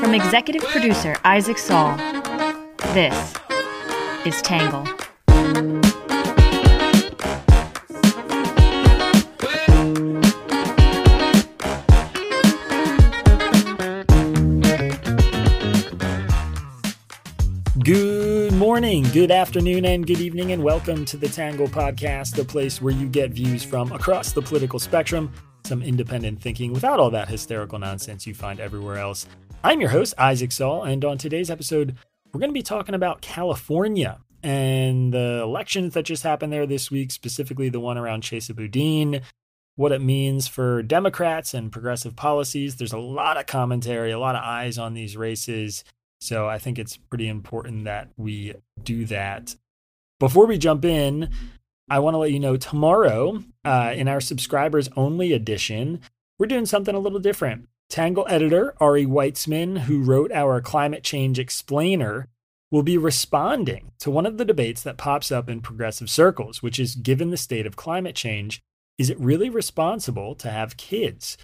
From executive producer Isaac Saul, this is Tangle. Good morning, good afternoon, and good evening, and welcome to the Tangle Podcast, the place where you get views from across the political spectrum, some independent thinking without all that hysterical nonsense you find everywhere else. I'm your host, Isaac Saul, and on today's episode, we're going to be talking about California and the elections that just happened there this week, specifically the one around Chesa Boudin, what it means for Democrats and progressive policies. There's a lot of commentary, a lot of eyes on these races. So I think it's pretty important that we do that. Before we jump in, I want to let you know tomorrow, uh, in our subscribers only edition, we're doing something a little different. Tangle editor Ari Weitzman, who wrote our climate change explainer, will be responding to one of the debates that pops up in progressive circles, which is given the state of climate change, is it really responsible to have kids?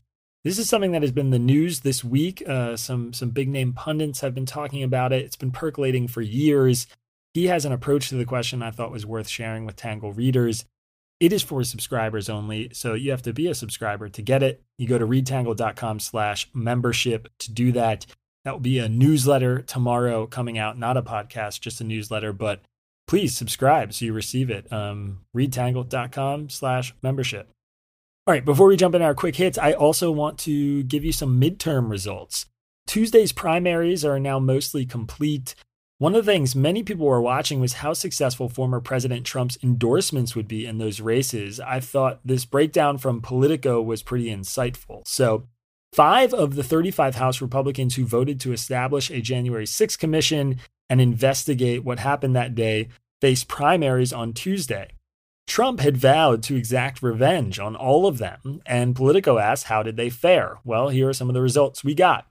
This is something that has been the news this week. Uh, some some big name pundits have been talking about it. It's been percolating for years. He has an approach to the question I thought was worth sharing with Tangle readers. It is for subscribers only, so you have to be a subscriber to get it. You go to readtangle.com slash membership to do that. That will be a newsletter tomorrow coming out, not a podcast, just a newsletter, but please subscribe so you receive it. Um, readtangle.com slash membership. All right, before we jump in our quick hits, I also want to give you some midterm results. Tuesday's primaries are now mostly complete. One of the things many people were watching was how successful former President Trump's endorsements would be in those races. I thought this breakdown from Politico was pretty insightful. So, five of the 35 House Republicans who voted to establish a January 6 commission and investigate what happened that day faced primaries on Tuesday. Trump had vowed to exact revenge on all of them, and Politico asked, How did they fare? Well, here are some of the results we got.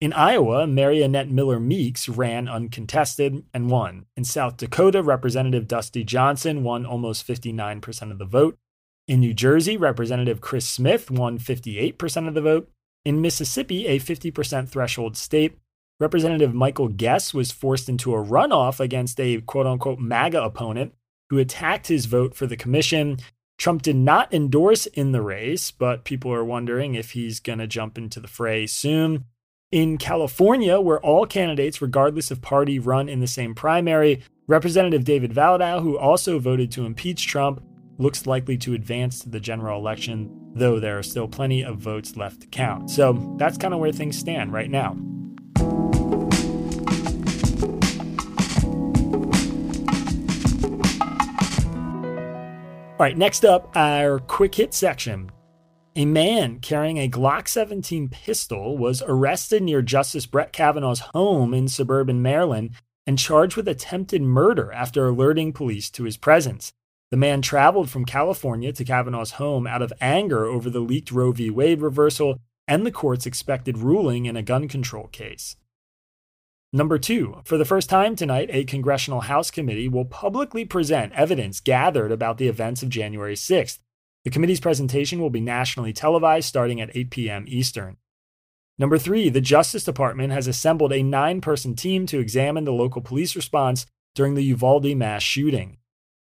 In Iowa, Mariannette Miller Meeks ran uncontested and won. In South Dakota, Representative Dusty Johnson won almost 59% of the vote. In New Jersey, Representative Chris Smith won 58% of the vote. In Mississippi, a 50% threshold state, Representative Michael Guest was forced into a runoff against a quote unquote MAGA opponent who attacked his vote for the commission. Trump did not endorse in the race, but people are wondering if he's going to jump into the fray soon. In California, where all candidates, regardless of party, run in the same primary, Representative David Valadao, who also voted to impeach Trump, looks likely to advance to the general election, though there are still plenty of votes left to count. So that's kind of where things stand right now. All right, next up, our quick hit section. A man carrying a Glock 17 pistol was arrested near Justice Brett Kavanaugh's home in suburban Maryland and charged with attempted murder after alerting police to his presence. The man traveled from California to Kavanaugh's home out of anger over the leaked Roe v. Wade reversal and the court's expected ruling in a gun control case. Number two, for the first time tonight, a congressional House committee will publicly present evidence gathered about the events of January 6th. The committee's presentation will be nationally televised starting at 8 p.m. Eastern. Number three, the Justice Department has assembled a nine person team to examine the local police response during the Uvalde mass shooting.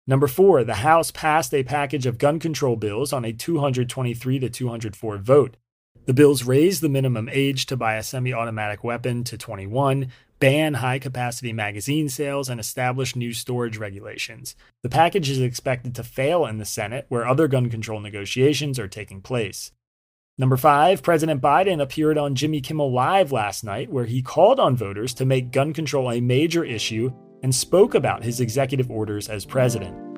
Number four, the House passed a package of gun control bills on a 223 to 204 vote. The bills raise the minimum age to buy a semi automatic weapon to 21, ban high capacity magazine sales, and establish new storage regulations. The package is expected to fail in the Senate, where other gun control negotiations are taking place. Number five, President Biden appeared on Jimmy Kimmel Live last night, where he called on voters to make gun control a major issue and spoke about his executive orders as president.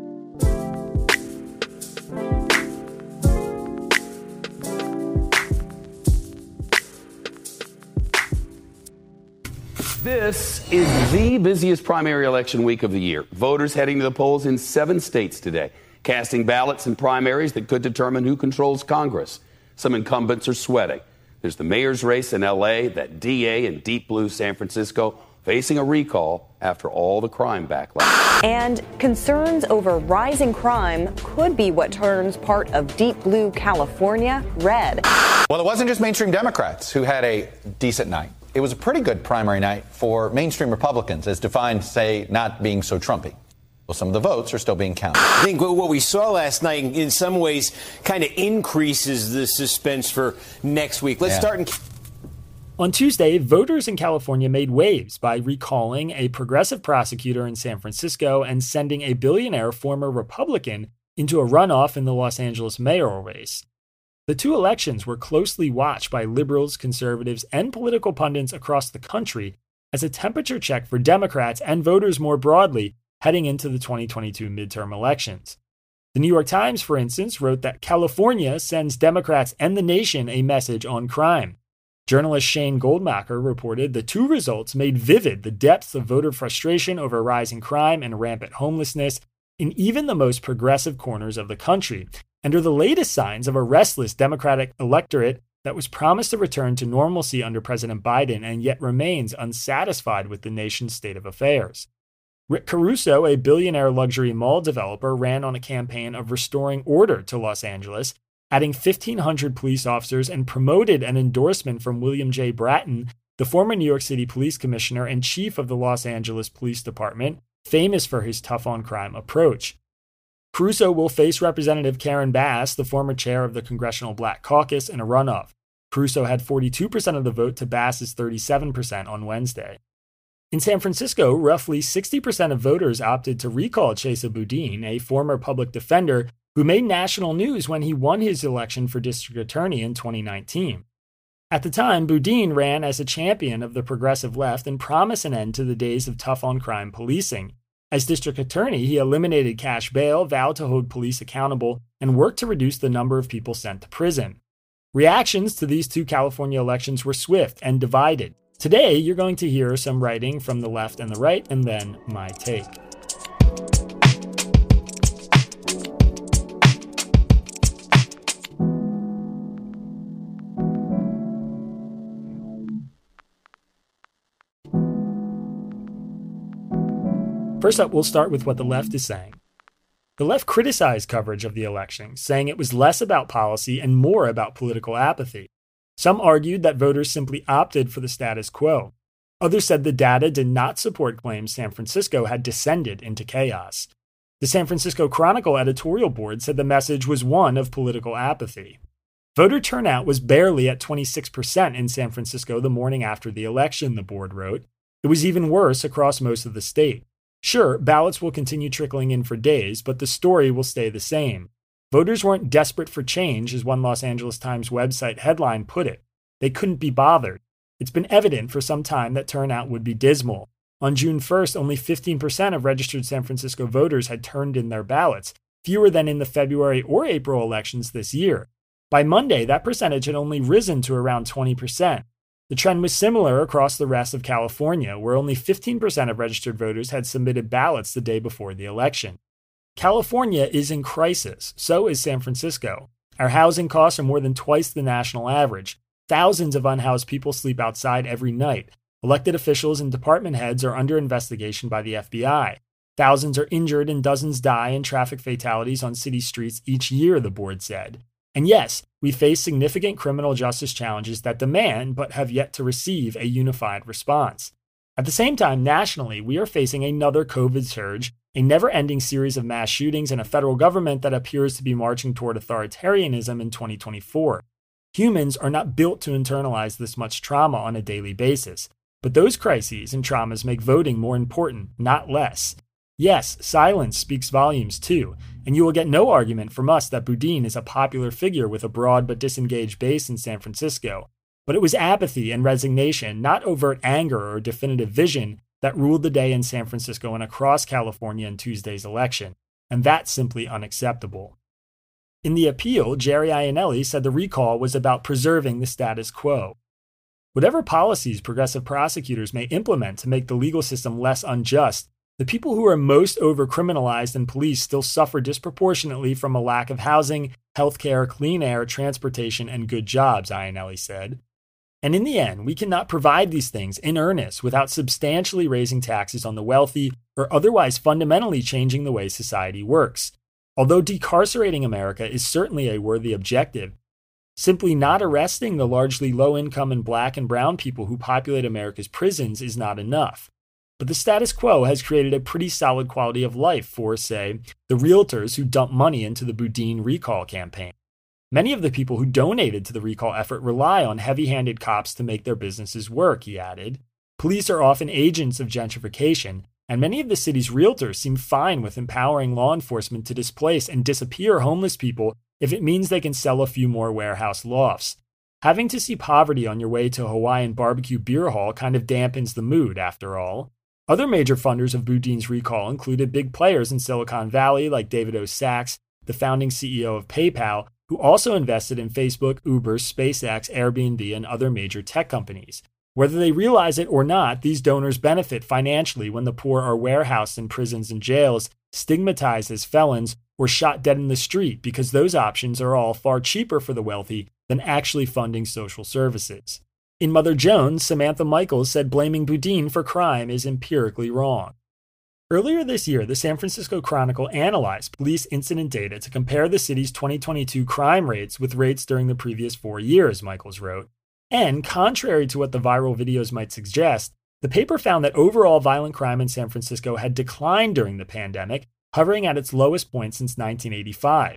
This is the busiest primary election week of the year. Voters heading to the polls in seven states today, casting ballots in primaries that could determine who controls Congress. Some incumbents are sweating. There's the mayor's race in LA, that DA in deep blue San Francisco, facing a recall after all the crime backlash. And concerns over rising crime could be what turns part of deep blue California red. Well, it wasn't just mainstream Democrats who had a decent night. It was a pretty good primary night for mainstream Republicans, as defined, say, not being so Trumpy. Well, some of the votes are still being counted. I think what we saw last night, in some ways, kind of increases the suspense for next week. Let's yeah. start in. On Tuesday, voters in California made waves by recalling a progressive prosecutor in San Francisco and sending a billionaire former Republican into a runoff in the Los Angeles mayoral race. The two elections were closely watched by liberals, conservatives, and political pundits across the country as a temperature check for Democrats and voters more broadly heading into the 2022 midterm elections. The New York Times, for instance, wrote that California sends Democrats and the nation a message on crime. Journalist Shane Goldmacher reported the two results made vivid the depths of voter frustration over rising crime and rampant homelessness in even the most progressive corners of the country, and are the latest signs of a restless Democratic electorate that was promised a return to normalcy under President Biden and yet remains unsatisfied with the nation's state of affairs. Rick Caruso, a billionaire luxury mall developer, ran on a campaign of restoring order to Los Angeles, adding 1,500 police officers and promoted an endorsement from William J. Bratton, the former New York City police commissioner and chief of the Los Angeles Police Department, famous for his tough on crime approach. Caruso will face Representative Karen Bass, the former chair of the Congressional Black Caucus, in a runoff. Caruso had 42% of the vote to Bass's 37% on Wednesday. In San Francisco, roughly 60% of voters opted to recall Chesa Boudin, a former public defender who made national news when he won his election for district attorney in 2019. At the time, Boudin ran as a champion of the progressive left and promised an end to the days of tough on crime policing. As district attorney, he eliminated cash bail, vowed to hold police accountable, and worked to reduce the number of people sent to prison. Reactions to these two California elections were swift and divided. Today, you're going to hear some writing from the left and the right, and then my take. First up, we'll start with what the left is saying. The left criticized coverage of the election, saying it was less about policy and more about political apathy. Some argued that voters simply opted for the status quo. Others said the data did not support claims San Francisco had descended into chaos. The San Francisco Chronicle editorial board said the message was one of political apathy. Voter turnout was barely at 26% in San Francisco the morning after the election, the board wrote. It was even worse across most of the state. Sure, ballots will continue trickling in for days, but the story will stay the same. Voters weren't desperate for change, as one Los Angeles Times website headline put it. They couldn't be bothered. It's been evident for some time that turnout would be dismal. On June 1st, only 15% of registered San Francisco voters had turned in their ballots, fewer than in the February or April elections this year. By Monday, that percentage had only risen to around 20%. The trend was similar across the rest of California, where only 15% of registered voters had submitted ballots the day before the election. California is in crisis, so is San Francisco. Our housing costs are more than twice the national average. Thousands of unhoused people sleep outside every night. Elected officials and department heads are under investigation by the FBI. Thousands are injured and dozens die in traffic fatalities on city streets each year, the board said. And yes, we face significant criminal justice challenges that demand but have yet to receive a unified response. At the same time, nationally, we are facing another COVID surge a never ending series of mass shootings, and a federal government that appears to be marching toward authoritarianism in 2024. Humans are not built to internalize this much trauma on a daily basis, but those crises and traumas make voting more important, not less. Yes, silence speaks volumes too, and you will get no argument from us that Boudin is a popular figure with a broad but disengaged base in San Francisco. But it was apathy and resignation, not overt anger or definitive vision, that ruled the day in San Francisco and across California in Tuesday's election, and that's simply unacceptable. In the appeal, Jerry Iannelli said the recall was about preserving the status quo. Whatever policies progressive prosecutors may implement to make the legal system less unjust, the people who are most overcriminalized in police still suffer disproportionately from a lack of housing, healthcare, clean air, transportation, and good jobs, Iannelli said. And in the end, we cannot provide these things in earnest without substantially raising taxes on the wealthy or otherwise fundamentally changing the way society works. Although decarcerating America is certainly a worthy objective, simply not arresting the largely low income and black and brown people who populate America's prisons is not enough. But the status quo has created a pretty solid quality of life for, say, the realtors who dump money into the Boudin recall campaign. Many of the people who donated to the recall effort rely on heavy handed cops to make their businesses work, he added. Police are often agents of gentrification, and many of the city's realtors seem fine with empowering law enforcement to displace and disappear homeless people if it means they can sell a few more warehouse lofts. Having to see poverty on your way to Hawaiian barbecue beer hall kind of dampens the mood, after all. Other major funders of Boudin's recall included big players in Silicon Valley like David O. Sacks, the founding CEO of PayPal, who also invested in Facebook, Uber, SpaceX, Airbnb, and other major tech companies. Whether they realize it or not, these donors benefit financially when the poor are warehoused in prisons and jails, stigmatized as felons, or shot dead in the street because those options are all far cheaper for the wealthy than actually funding social services. In Mother Jones, Samantha Michaels said blaming Boudin for crime is empirically wrong. Earlier this year, the San Francisco Chronicle analyzed police incident data to compare the city's 2022 crime rates with rates during the previous four years, Michaels wrote. And contrary to what the viral videos might suggest, the paper found that overall violent crime in San Francisco had declined during the pandemic, hovering at its lowest point since 1985.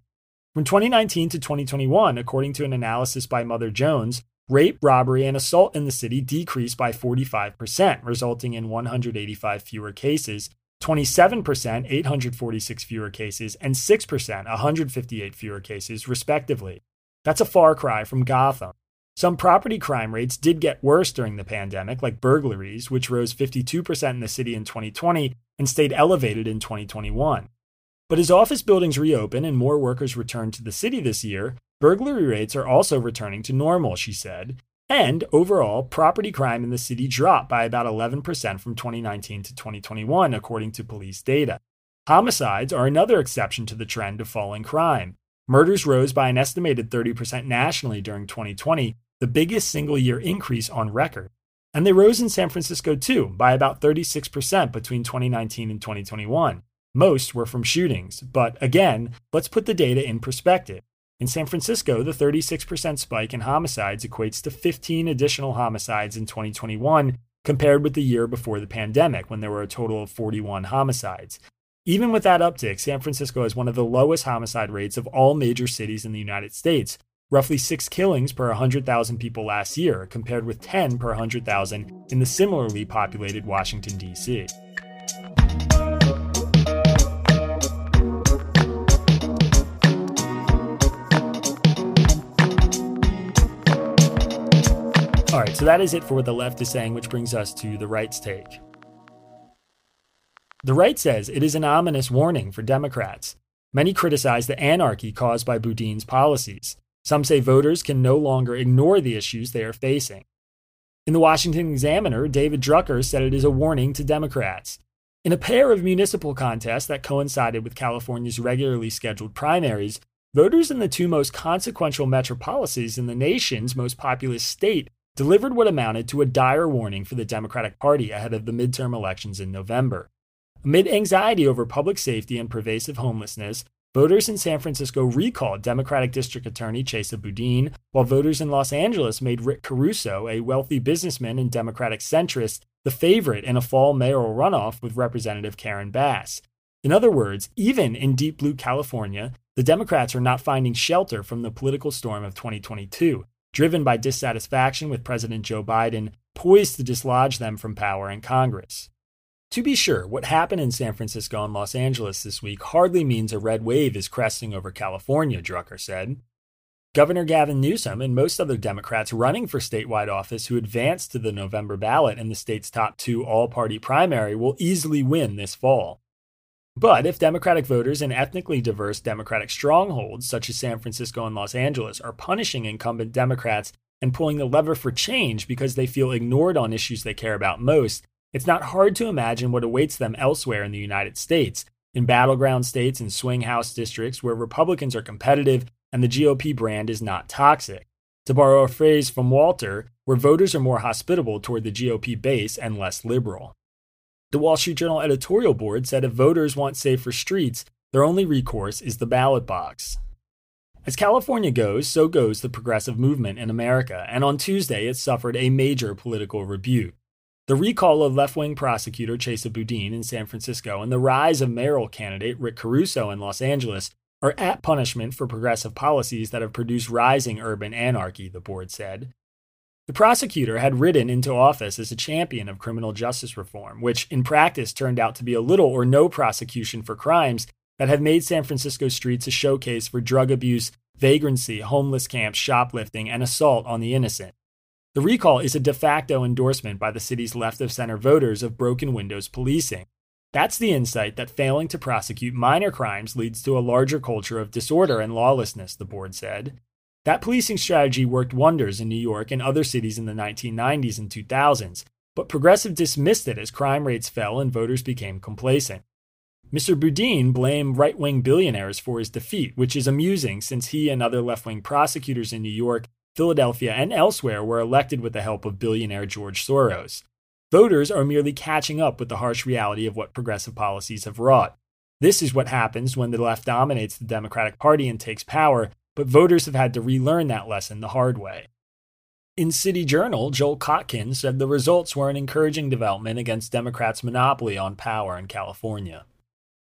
From 2019 to 2021, according to an analysis by Mother Jones, rape, robbery, and assault in the city decreased by 45%, resulting in 185 fewer cases, 27%, 846 fewer cases, and 6%, 158 fewer cases, respectively. That's a far cry from Gotham. Some property crime rates did get worse during the pandemic, like burglaries, which rose 52% in the city in 2020 and stayed elevated in 2021. But as office buildings reopen and more workers return to the city this year, burglary rates are also returning to normal, she said, and overall, property crime in the city dropped by about 11% from 2019 to 2021, according to police data. Homicides are another exception to the trend of falling crime. Murders rose by an estimated 30% nationally during 2020, the biggest single year increase on record. And they rose in San Francisco too, by about 36% between 2019 and 2021. Most were from shootings, but again, let's put the data in perspective. In San Francisco, the 36% spike in homicides equates to 15 additional homicides in 2021 compared with the year before the pandemic, when there were a total of 41 homicides. Even with that uptick, San Francisco has one of the lowest homicide rates of all major cities in the United States, roughly six killings per 100,000 people last year, compared with 10 per 100,000 in the similarly populated Washington, D.C. All right, so that is it for what the left is saying, which brings us to the right's take. The right says it is an ominous warning for Democrats. Many criticize the anarchy caused by Boudin's policies. Some say voters can no longer ignore the issues they are facing. In the Washington Examiner, David Drucker said it is a warning to Democrats. In a pair of municipal contests that coincided with California's regularly scheduled primaries, voters in the two most consequential metropolises in the nation's most populous state delivered what amounted to a dire warning for the Democratic Party ahead of the midterm elections in November. Amid anxiety over public safety and pervasive homelessness, voters in San Francisco recalled Democratic District Attorney Chesa Boudin, while voters in Los Angeles made Rick Caruso, a wealthy businessman and Democratic centrist, the favorite in a fall mayoral runoff with Representative Karen Bass. In other words, even in deep blue California, the Democrats are not finding shelter from the political storm of 2022 driven by dissatisfaction with President Joe Biden, poised to dislodge them from power in Congress. To be sure, what happened in San Francisco and Los Angeles this week hardly means a red wave is cresting over California, Drucker said. Governor Gavin Newsom and most other Democrats running for statewide office who advanced to the November ballot in the state's top two all party primary will easily win this fall. But if Democratic voters in ethnically diverse Democratic strongholds, such as San Francisco and Los Angeles, are punishing incumbent Democrats and pulling the lever for change because they feel ignored on issues they care about most, it's not hard to imagine what awaits them elsewhere in the United States, in battleground states and swing House districts where Republicans are competitive and the GOP brand is not toxic. To borrow a phrase from Walter, where voters are more hospitable toward the GOP base and less liberal. The Wall Street Journal editorial board said if voters want safer streets, their only recourse is the ballot box. As California goes, so goes the progressive movement in America, and on Tuesday it suffered a major political rebuke. The recall of left wing prosecutor Chesa Boudin in San Francisco and the rise of mayoral candidate Rick Caruso in Los Angeles are at punishment for progressive policies that have produced rising urban anarchy, the board said. The prosecutor had ridden into office as a champion of criminal justice reform, which in practice turned out to be a little or no prosecution for crimes that have made San Francisco streets a showcase for drug abuse, vagrancy, homeless camps, shoplifting, and assault on the innocent. The recall is a de facto endorsement by the city's left of center voters of broken windows policing, that's the insight that failing to prosecute minor crimes leads to a larger culture of disorder and lawlessness, the board said. That policing strategy worked wonders in New York and other cities in the 1990s and 2000s, but progressive dismissed it as crime rates fell and voters became complacent. Mr. Boudin blamed right wing billionaires for his defeat, which is amusing since he and other left wing prosecutors in New York, Philadelphia, and elsewhere were elected with the help of billionaire George Soros. Voters are merely catching up with the harsh reality of what progressive policies have wrought. This is what happens when the left dominates the Democratic Party and takes power, but voters have had to relearn that lesson the hard way. In City Journal, Joel Kotkin said the results were an encouraging development against Democrats' monopoly on power in California.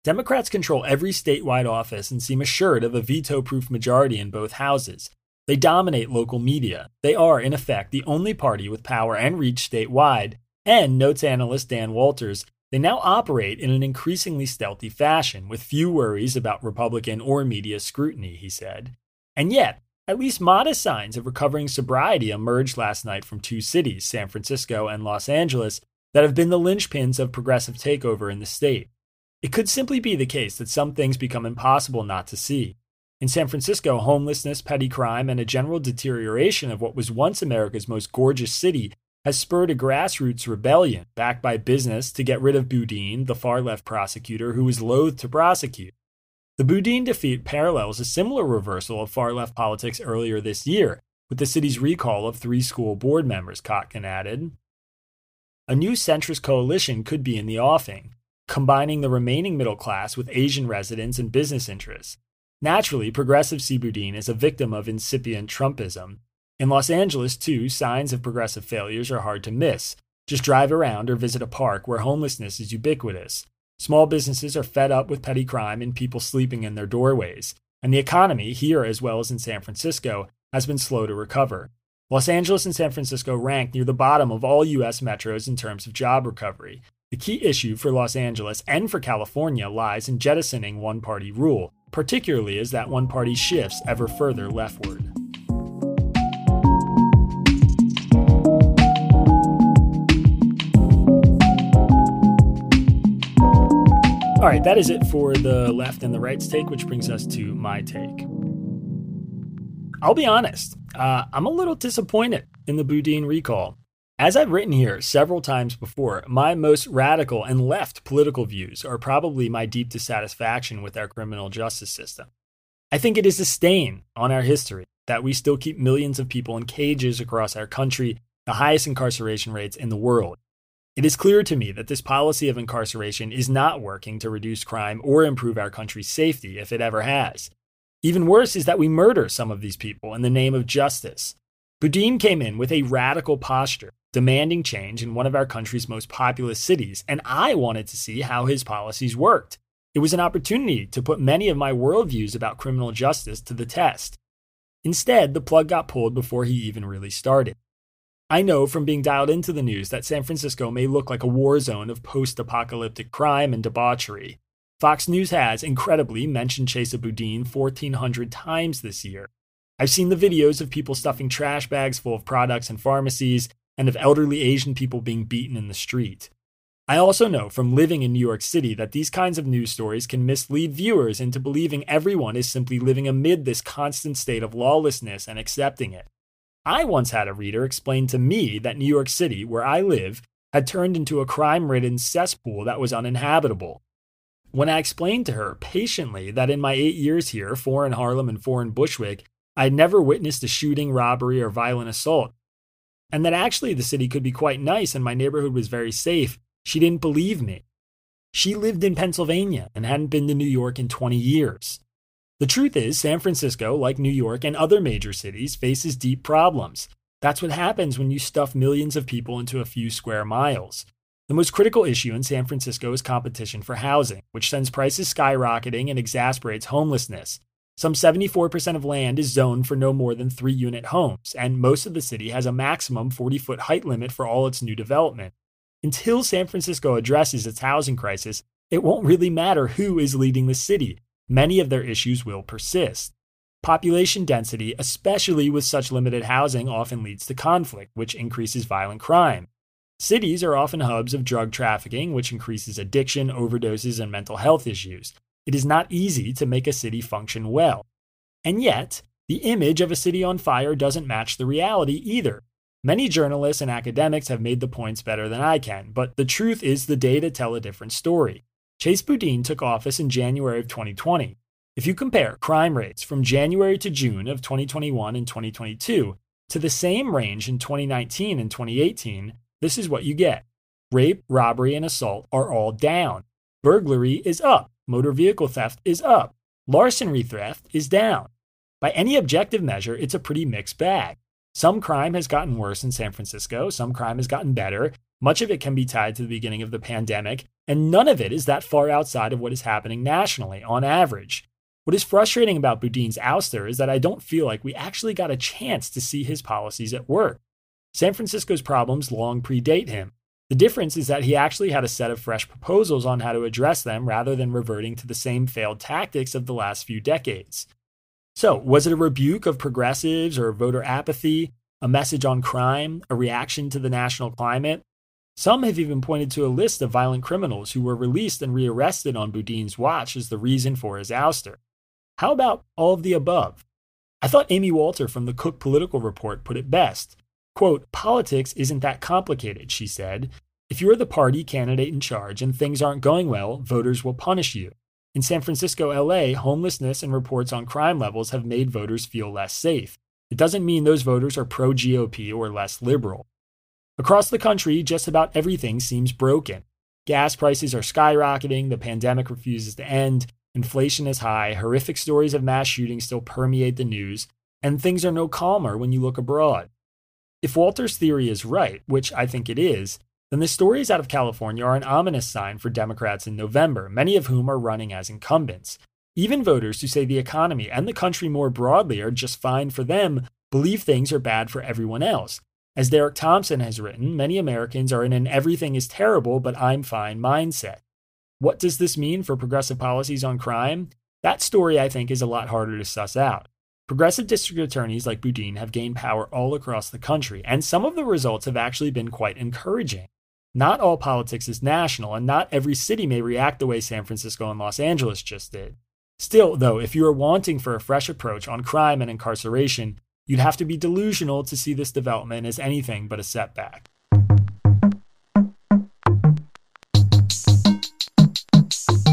Democrats control every statewide office and seem assured of a veto proof majority in both houses. They dominate local media. They are, in effect, the only party with power and reach statewide, and, notes analyst Dan Walters, they now operate in an increasingly stealthy fashion, with few worries about Republican or media scrutiny, he said. And yet, at least modest signs of recovering sobriety emerged last night from two cities, San Francisco and Los Angeles, that have been the linchpins of progressive takeover in the state. It could simply be the case that some things become impossible not to see. In San Francisco, homelessness, petty crime, and a general deterioration of what was once America's most gorgeous city has spurred a grassroots rebellion backed by business to get rid of Boudin, the far left prosecutor who was loath to prosecute. The Boudin defeat parallels a similar reversal of far left politics earlier this year, with the city's recall of three school board members, Kotkin added. A new centrist coalition could be in the offing, combining the remaining middle class with Asian residents and business interests. Naturally, progressive see Boudin is a victim of incipient Trumpism, in Los Angeles, too, signs of progressive failures are hard to miss. Just drive around or visit a park where homelessness is ubiquitous. Small businesses are fed up with petty crime and people sleeping in their doorways. And the economy, here as well as in San Francisco, has been slow to recover. Los Angeles and San Francisco rank near the bottom of all U.S. metros in terms of job recovery. The key issue for Los Angeles and for California lies in jettisoning one party rule, particularly as that one party shifts ever further leftward. All right, that is it for the left and the right's take, which brings us to my take. I'll be honest, uh, I'm a little disappointed in the Boudin recall. As I've written here several times before, my most radical and left political views are probably my deep dissatisfaction with our criminal justice system. I think it is a stain on our history that we still keep millions of people in cages across our country, the highest incarceration rates in the world. It is clear to me that this policy of incarceration is not working to reduce crime or improve our country's safety if it ever has. Even worse is that we murder some of these people in the name of justice. Boudin came in with a radical posture, demanding change in one of our country's most populous cities, and I wanted to see how his policies worked. It was an opportunity to put many of my worldviews about criminal justice to the test. Instead, the plug got pulled before he even really started. I know from being dialed into the news that San Francisco may look like a war zone of post apocalyptic crime and debauchery. Fox News has, incredibly, mentioned Chesa Boudin 1,400 times this year. I've seen the videos of people stuffing trash bags full of products in pharmacies and of elderly Asian people being beaten in the street. I also know from living in New York City that these kinds of news stories can mislead viewers into believing everyone is simply living amid this constant state of lawlessness and accepting it. I once had a reader explain to me that New York City, where I live, had turned into a crime ridden cesspool that was uninhabitable. When I explained to her patiently that in my eight years here, four in Harlem and four in Bushwick, I had never witnessed a shooting, robbery, or violent assault, and that actually the city could be quite nice and my neighborhood was very safe. She didn't believe me. She lived in Pennsylvania and hadn't been to New York in 20 years. The truth is, San Francisco, like New York and other major cities, faces deep problems. That's what happens when you stuff millions of people into a few square miles. The most critical issue in San Francisco is competition for housing, which sends prices skyrocketing and exasperates homelessness. Some 74% of land is zoned for no more than three unit homes, and most of the city has a maximum 40 foot height limit for all its new development. Until San Francisco addresses its housing crisis, it won't really matter who is leading the city. Many of their issues will persist. Population density, especially with such limited housing, often leads to conflict, which increases violent crime. Cities are often hubs of drug trafficking, which increases addiction, overdoses, and mental health issues. It is not easy to make a city function well. And yet, the image of a city on fire doesn't match the reality either. Many journalists and academics have made the points better than I can, but the truth is the data tell a different story. Chesa Boudin took office in January of 2020. If you compare crime rates from January to June of 2021 and 2022 to the same range in 2019 and 2018, this is what you get. Rape, robbery, and assault are all down. Burglary is up. Motor vehicle theft is up. Larceny theft is down. By any objective measure, it's a pretty mixed bag. Some crime has gotten worse in San Francisco, some crime has gotten better. Much of it can be tied to the beginning of the pandemic, and none of it is that far outside of what is happening nationally on average. What is frustrating about Boudin's ouster is that I don't feel like we actually got a chance to see his policies at work. San Francisco's problems long predate him. The difference is that he actually had a set of fresh proposals on how to address them rather than reverting to the same failed tactics of the last few decades. So, was it a rebuke of progressives or voter apathy, a message on crime, a reaction to the national climate? Some have even pointed to a list of violent criminals who were released and rearrested on Boudin's watch as the reason for his ouster. How about all of the above? I thought Amy Walter from the Cook Political Report put it best. Quote, politics isn't that complicated, she said. If you're the party candidate in charge and things aren't going well, voters will punish you. In San Francisco, LA, homelessness and reports on crime levels have made voters feel less safe. It doesn't mean those voters are pro GOP or less liberal. Across the country, just about everything seems broken. Gas prices are skyrocketing, the pandemic refuses to end, inflation is high, horrific stories of mass shootings still permeate the news, and things are no calmer when you look abroad. If Walter's theory is right, which I think it is, then the stories out of California are an ominous sign for Democrats in November, many of whom are running as incumbents. Even voters who say the economy and the country more broadly are just fine for them believe things are bad for everyone else. As Derek Thompson has written, many Americans are in an everything is terrible but I'm fine mindset. What does this mean for progressive policies on crime? That story, I think, is a lot harder to suss out. Progressive district attorneys like Boudin have gained power all across the country, and some of the results have actually been quite encouraging. Not all politics is national, and not every city may react the way San Francisco and Los Angeles just did. Still, though, if you are wanting for a fresh approach on crime and incarceration, you'd have to be delusional to see this development as anything but a setback.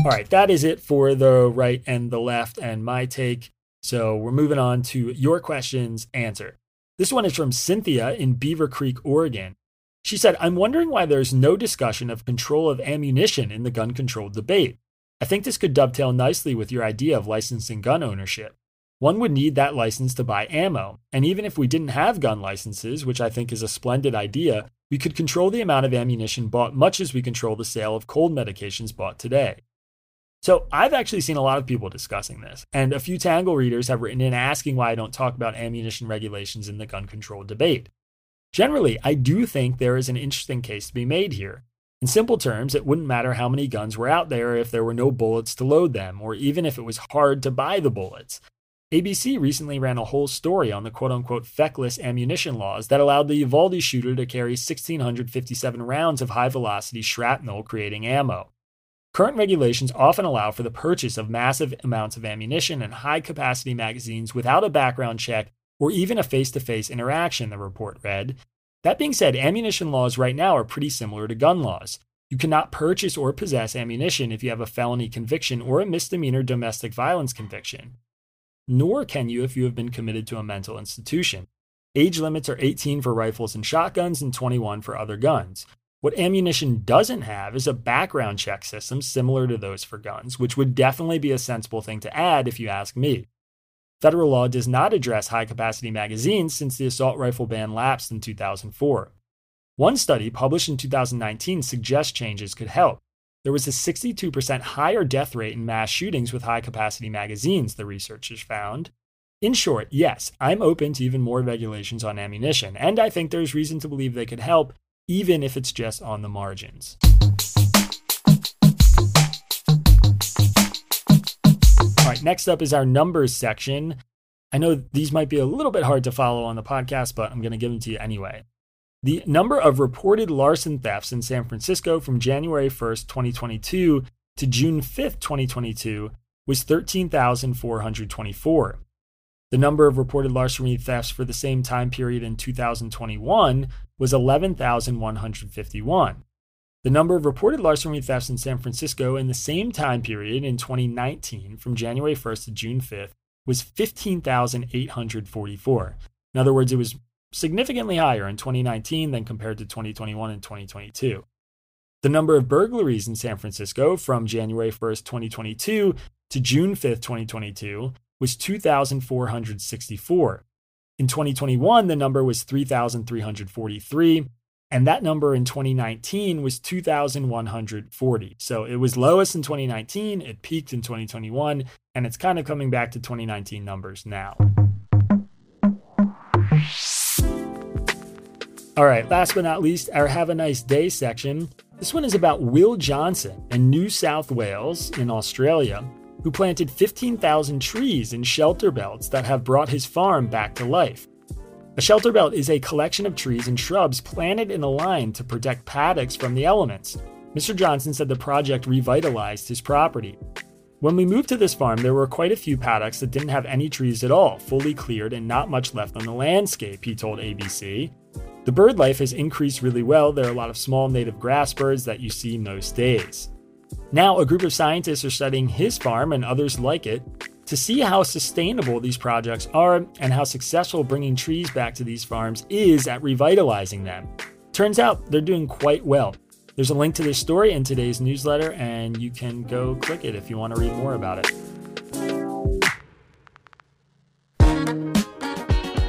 All right, that is it for the right and the left and my take. So we're moving on to your questions answered. This one is from Cynthia in Beaver Creek, Oregon. She said, I'm wondering why there's no discussion of control of ammunition in the gun control debate. I think this could dovetail nicely with your idea of licensing gun ownership. One would need that license to buy ammo, and even if we didn't have gun licenses, which I think is a splendid idea, we could control the amount of ammunition bought much as we control the sale of cold medications bought today. So I've actually seen a lot of people discussing this, and a few Tangle readers have written in asking why I don't talk about ammunition regulations in the gun control debate. Generally, I do think there is an interesting case to be made here. In simple terms, it wouldn't matter how many guns were out there if there were no bullets to load them, or even if it was hard to buy the bullets. ABC recently ran a whole story on the quote unquote feckless ammunition laws that allowed the Uvalde shooter to carry 1,657 rounds of high velocity shrapnel creating ammo. Current regulations often allow for the purchase of massive amounts of ammunition and high capacity magazines without a background check or even a face to face interaction, the report read. That being said, ammunition laws right now are pretty similar to gun laws. You cannot purchase or possess ammunition if you have a felony conviction or a misdemeanor domestic violence conviction. Nor can you if you have been committed to a mental institution. Age limits are 18 for rifles and shotguns and 21 for other guns. What ammunition doesn't have is a background check system similar to those for guns, which would definitely be a sensible thing to add if you ask me. Federal law does not address high capacity magazines since the assault rifle ban lapsed in 2004. One study published in 2019 suggests changes could help. There was a 62% higher death rate in mass shootings with high capacity magazines, the researchers found. In short, yes, I'm open to even more regulations on ammunition, and I think there's reason to believe they could help, even if it's just on the margins. All right, next up is our numbers section. I know these might be a little bit hard to follow on the podcast, but I'm going to give them to you anyway. The number of reported larceny thefts in San Francisco from January 1st, 2022 to June 5th, 2022 was 13,424. The number of reported larceny thefts for the same time period in 2021 was 11,151. The number of reported larceny thefts in San Francisco in the same time period in 2019 from January 1st to June 5th was 15,844. In other words, it was significantly higher in 2019 than compared to 2021 and 2022. The number of burglaries in San Francisco from January 1st, 2022 to June 5th, 2022 was 2,464. In 2021, the number was 3,343, and that number in 2019 was 2,140. So it was lowest in 2019, it peaked in 2021, and it's kind of coming back to 2019 numbers now. All right, last but not least, our Have a Nice Day section. This one is about Will Johnson in New South Wales in Australia, who planted 15,000 trees in shelter belts that have brought his farm back to life. A shelter belt is a collection of trees and shrubs planted in a line to protect paddocks from the elements. Mr. Johnson said the project revitalized his property. When we moved to this farm, there were quite a few paddocks that didn't have any trees at all, fully cleared, and not much left on the landscape, he told ABC. The bird life has increased really well. There are a lot of small native grass birds that you see most days. Now, a group of scientists are studying his farm and others like it to see how sustainable these projects are and how successful bringing trees back to these farms is at revitalizing them. Turns out they're doing quite well. There's a link to this story in today's newsletter, and you can go click it if you want to read more about it.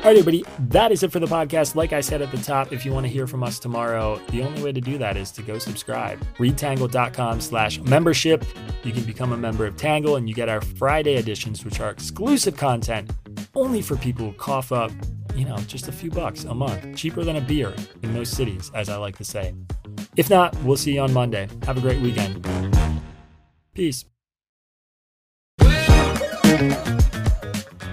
All right, everybody, that is it for the podcast. Like I said at the top, if you want to hear from us tomorrow, the only way to do that is to go subscribe. Readtangle.com slash membership. You can become a member of Tangle and you get our Friday editions, which are exclusive content only for people who cough up, you know, just a few bucks a month, cheaper than a beer in most cities, as I like to say. If not, we'll see you on Monday. Have a great weekend. Peace.